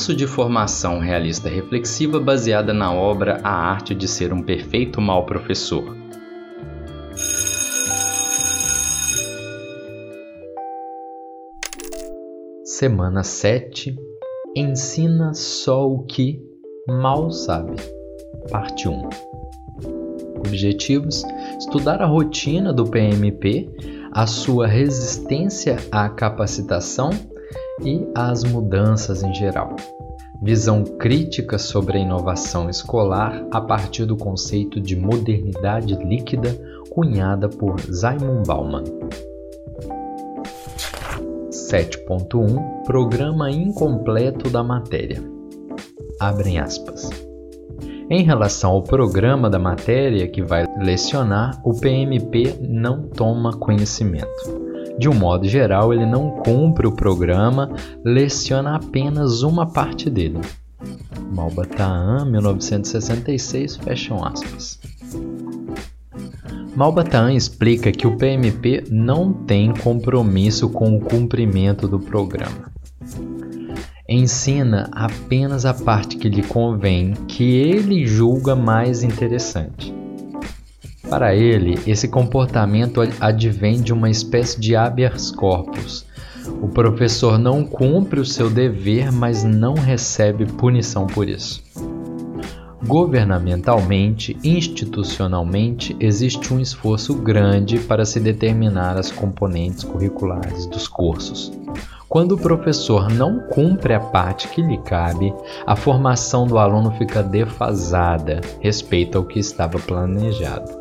curso de formação realista reflexiva baseada na obra A Arte de Ser um Perfeito Mal Professor. Semana 7 Ensina só o que mal sabe. Parte 1 Objetivos: estudar a rotina do PMP, a sua resistência à capacitação e às mudanças em geral. Visão crítica sobre a inovação escolar a partir do conceito de modernidade líquida cunhada por Simon Bauman. 7.1 Programa incompleto da matéria. Abrem aspas. Em relação ao programa da matéria que vai lecionar, o PMP não toma conhecimento. De um modo geral, ele não cumpre o programa, leciona apenas uma parte dele. Malbataan, 1966, fecham aspas. Malbataan explica que o PMP não tem compromisso com o cumprimento do programa. Ensina apenas a parte que lhe convém, que ele julga mais interessante. Para ele, esse comportamento advém de uma espécie de habeas corpus. O professor não cumpre o seu dever, mas não recebe punição por isso. Governamentalmente, institucionalmente, existe um esforço grande para se determinar as componentes curriculares dos cursos. Quando o professor não cumpre a parte que lhe cabe, a formação do aluno fica defasada respeito ao que estava planejado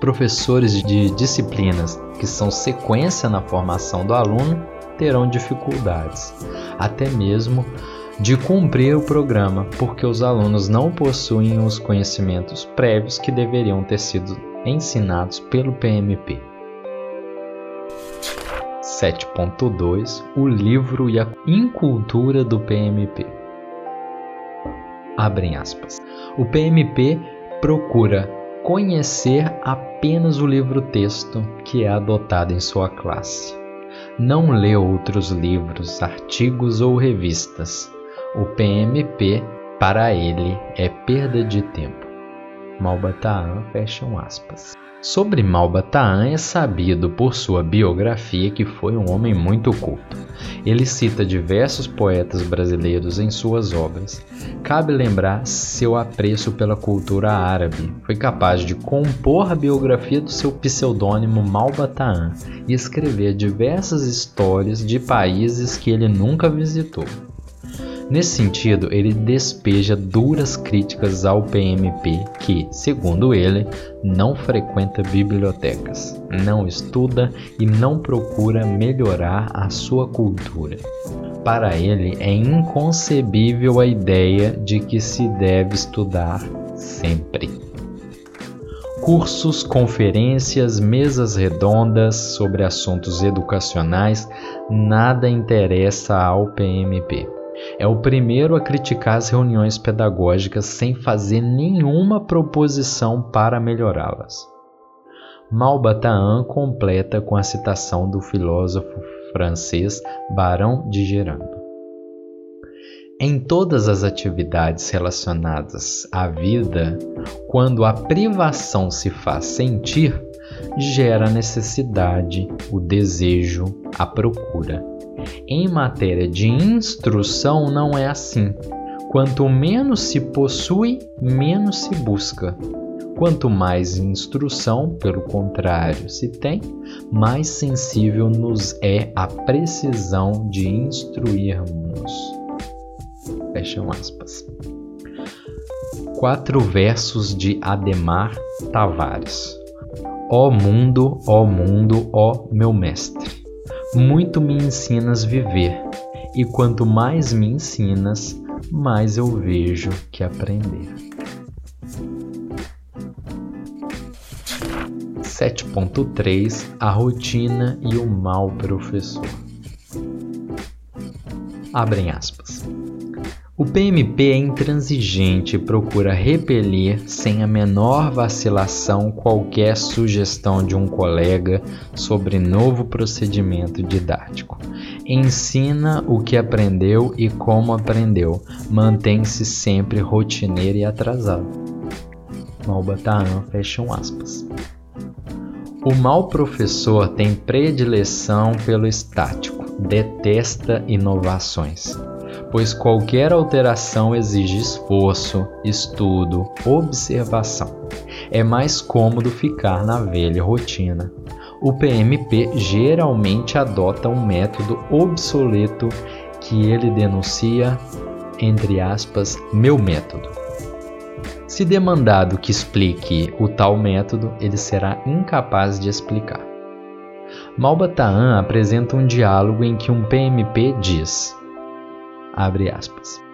professores de disciplinas que são sequência na formação do aluno terão dificuldades, até mesmo de cumprir o programa, porque os alunos não possuem os conhecimentos prévios que deveriam ter sido ensinados pelo PMP. 7.2 O livro e a incultura do PMP. Abrem aspas. O PMP procura conhecer apenas o livro-texto que é adotado em sua classe. Não lê outros livros, artigos ou revistas. O PMP, para ele, é perda de tempo. Malbataan, fecham aspas. Sobre Malbataan é sabido por sua biografia que foi um homem muito culto. Ele cita diversos poetas brasileiros em suas obras. Cabe lembrar seu apreço pela cultura árabe. Foi capaz de compor a biografia do seu pseudônimo Malbataan e escrever diversas histórias de países que ele nunca visitou. Nesse sentido, ele despeja duras críticas ao PMP, que, segundo ele, não frequenta bibliotecas, não estuda e não procura melhorar a sua cultura. Para ele, é inconcebível a ideia de que se deve estudar sempre. Cursos, conferências, mesas redondas sobre assuntos educacionais, nada interessa ao PMP. É o primeiro a criticar as reuniões pedagógicas sem fazer nenhuma proposição para melhorá-las. Malbataan completa com a citação do filósofo francês Barão de Gerando. Em todas as atividades relacionadas à vida, quando a privação se faz sentir, gera a necessidade, o desejo, a procura. Em matéria de instrução, não é assim. Quanto menos se possui, menos se busca. Quanto mais instrução, pelo contrário, se tem, mais sensível nos é a precisão de instruirmos. Fecham aspas. Quatro versos de Ademar Tavares. Ó mundo, ó mundo, ó meu mestre muito me ensinas viver, e quanto mais me ensinas, mais eu vejo que aprender. 7.3 A rotina e o mal professor. Abrem aspas. O PMP é intransigente e procura repelir sem a menor vacilação qualquer sugestão de um colega sobre novo procedimento didático. Ensina o que aprendeu e como aprendeu, mantém-se sempre rotineiro e atrasado. Malbataan, fecham aspas. O mau professor tem predileção pelo estático, detesta inovações pois qualquer alteração exige esforço, estudo, observação. É mais cômodo ficar na velha rotina. O PMP geralmente adota um método obsoleto que ele denuncia, entre aspas, meu método. Se demandado que explique o tal método, ele será incapaz de explicar. Malbataan apresenta um diálogo em que um PMP diz: Abre aspas.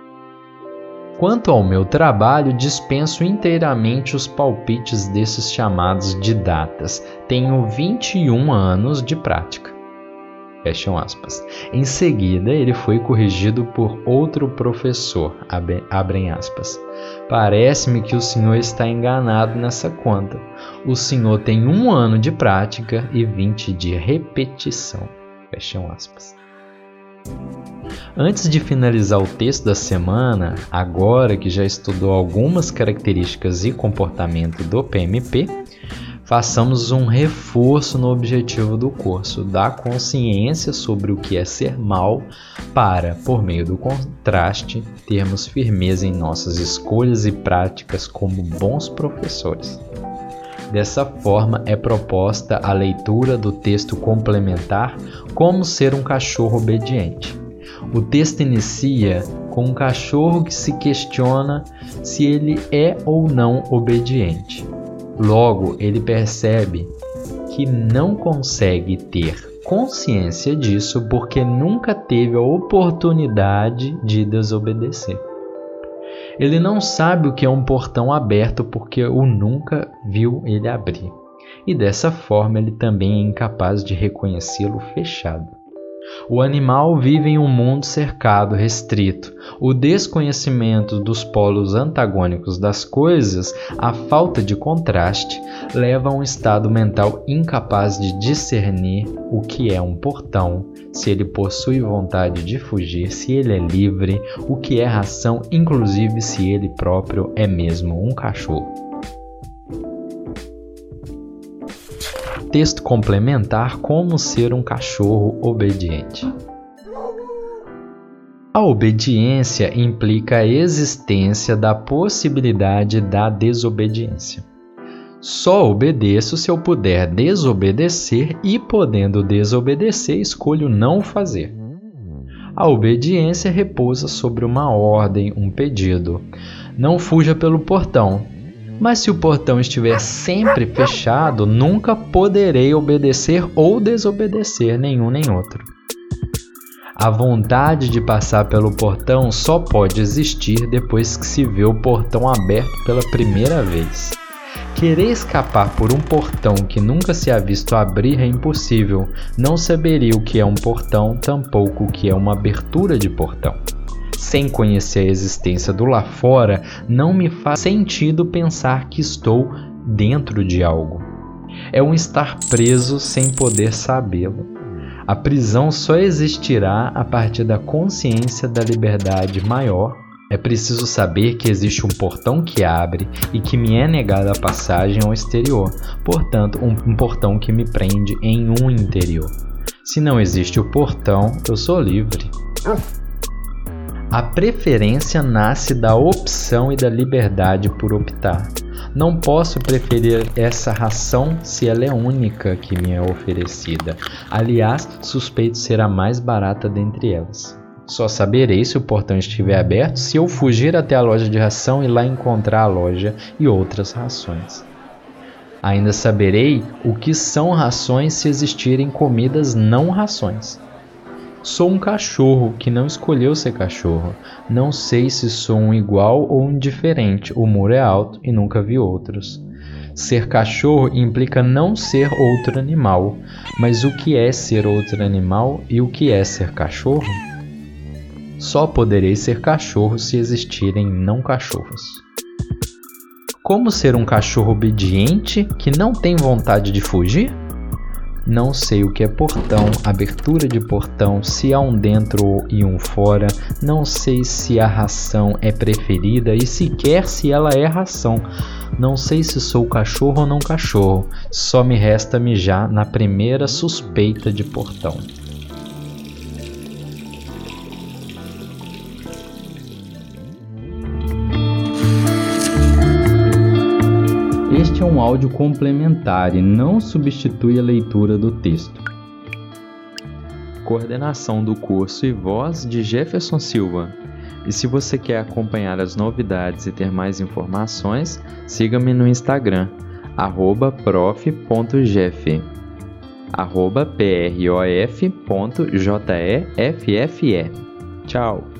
Quanto ao meu trabalho, dispenso inteiramente os palpites desses chamados didatas. Tenho 21 anos de prática. Fecham aspas. Em seguida, ele foi corrigido por outro professor. Abrem aspas. Parece-me que o senhor está enganado nessa conta. O senhor tem um ano de prática e 20 de repetição. Fecham aspas. Antes de finalizar o texto da semana, agora que já estudou algumas características e comportamento do PMP, façamos um reforço no objetivo do curso, da consciência sobre o que é ser mal, para, por meio do contraste, termos firmeza em nossas escolhas e práticas como bons professores. Dessa forma, é proposta a leitura do texto complementar Como Ser um Cachorro Obediente o texto inicia com um cachorro que se questiona se ele é ou não obediente. Logo, ele percebe que não consegue ter consciência disso porque nunca teve a oportunidade de desobedecer. Ele não sabe o que é um portão aberto porque o nunca viu ele abrir. E dessa forma ele também é incapaz de reconhecê-lo fechado. O animal vive em um mundo cercado, restrito. O desconhecimento dos polos antagônicos das coisas, a falta de contraste, leva a um estado mental incapaz de discernir o que é um portão, se ele possui vontade de fugir, se ele é livre, o que é ração, inclusive se ele próprio é mesmo um cachorro. Texto complementar Como ser um cachorro obediente. A obediência implica a existência da possibilidade da desobediência. Só obedeço se eu puder desobedecer e, podendo desobedecer, escolho não fazer. A obediência repousa sobre uma ordem, um pedido. Não fuja pelo portão, mas se o portão estiver sempre fechado, nunca poderei obedecer ou desobedecer nenhum nem outro. A vontade de passar pelo portão só pode existir depois que se vê o portão aberto pela primeira vez. Querer escapar por um portão que nunca se ha visto abrir é impossível. Não saberia o que é um portão, tampouco o que é uma abertura de portão sem conhecer a existência do lá fora, não me faz sentido pensar que estou dentro de algo. É um estar preso sem poder sabê-lo. A prisão só existirá a partir da consciência da liberdade maior. É preciso saber que existe um portão que abre e que me é negada a passagem ao exterior, portanto, um, portão que me prende em um interior. Se não existe o portão, eu sou livre. A preferência nasce da opção e da liberdade por optar. Não posso preferir essa ração se ela é única que me é oferecida. Aliás, suspeito ser a mais barata dentre elas. Só saberei se o portão estiver aberto se eu fugir até a loja de ração e lá encontrar a loja e outras rações. Ainda saberei o que são rações se existirem comidas não rações. Sou um cachorro que não escolheu ser cachorro. Não sei se sou um igual ou um diferente. O muro é alto e nunca vi outros. Ser cachorro implica não ser outro animal. Mas o que é ser outro animal e o que é ser cachorro? Só poderei ser cachorro se existirem não cachorros. Como ser um cachorro obediente que não tem vontade de fugir? Não sei o que é portão, abertura de portão, se há um dentro e um fora. Não sei se a ração é preferida e sequer se ela é ração. Não sei se sou cachorro ou não cachorro. Só me resta mijar na primeira suspeita de portão. É um áudio complementar e não substitui a leitura do texto. Coordenação do curso e voz de Jefferson Silva. E se você quer acompanhar as novidades e ter mais informações, siga-me no Instagram, prof.jeff, prof.jeffe. Tchau!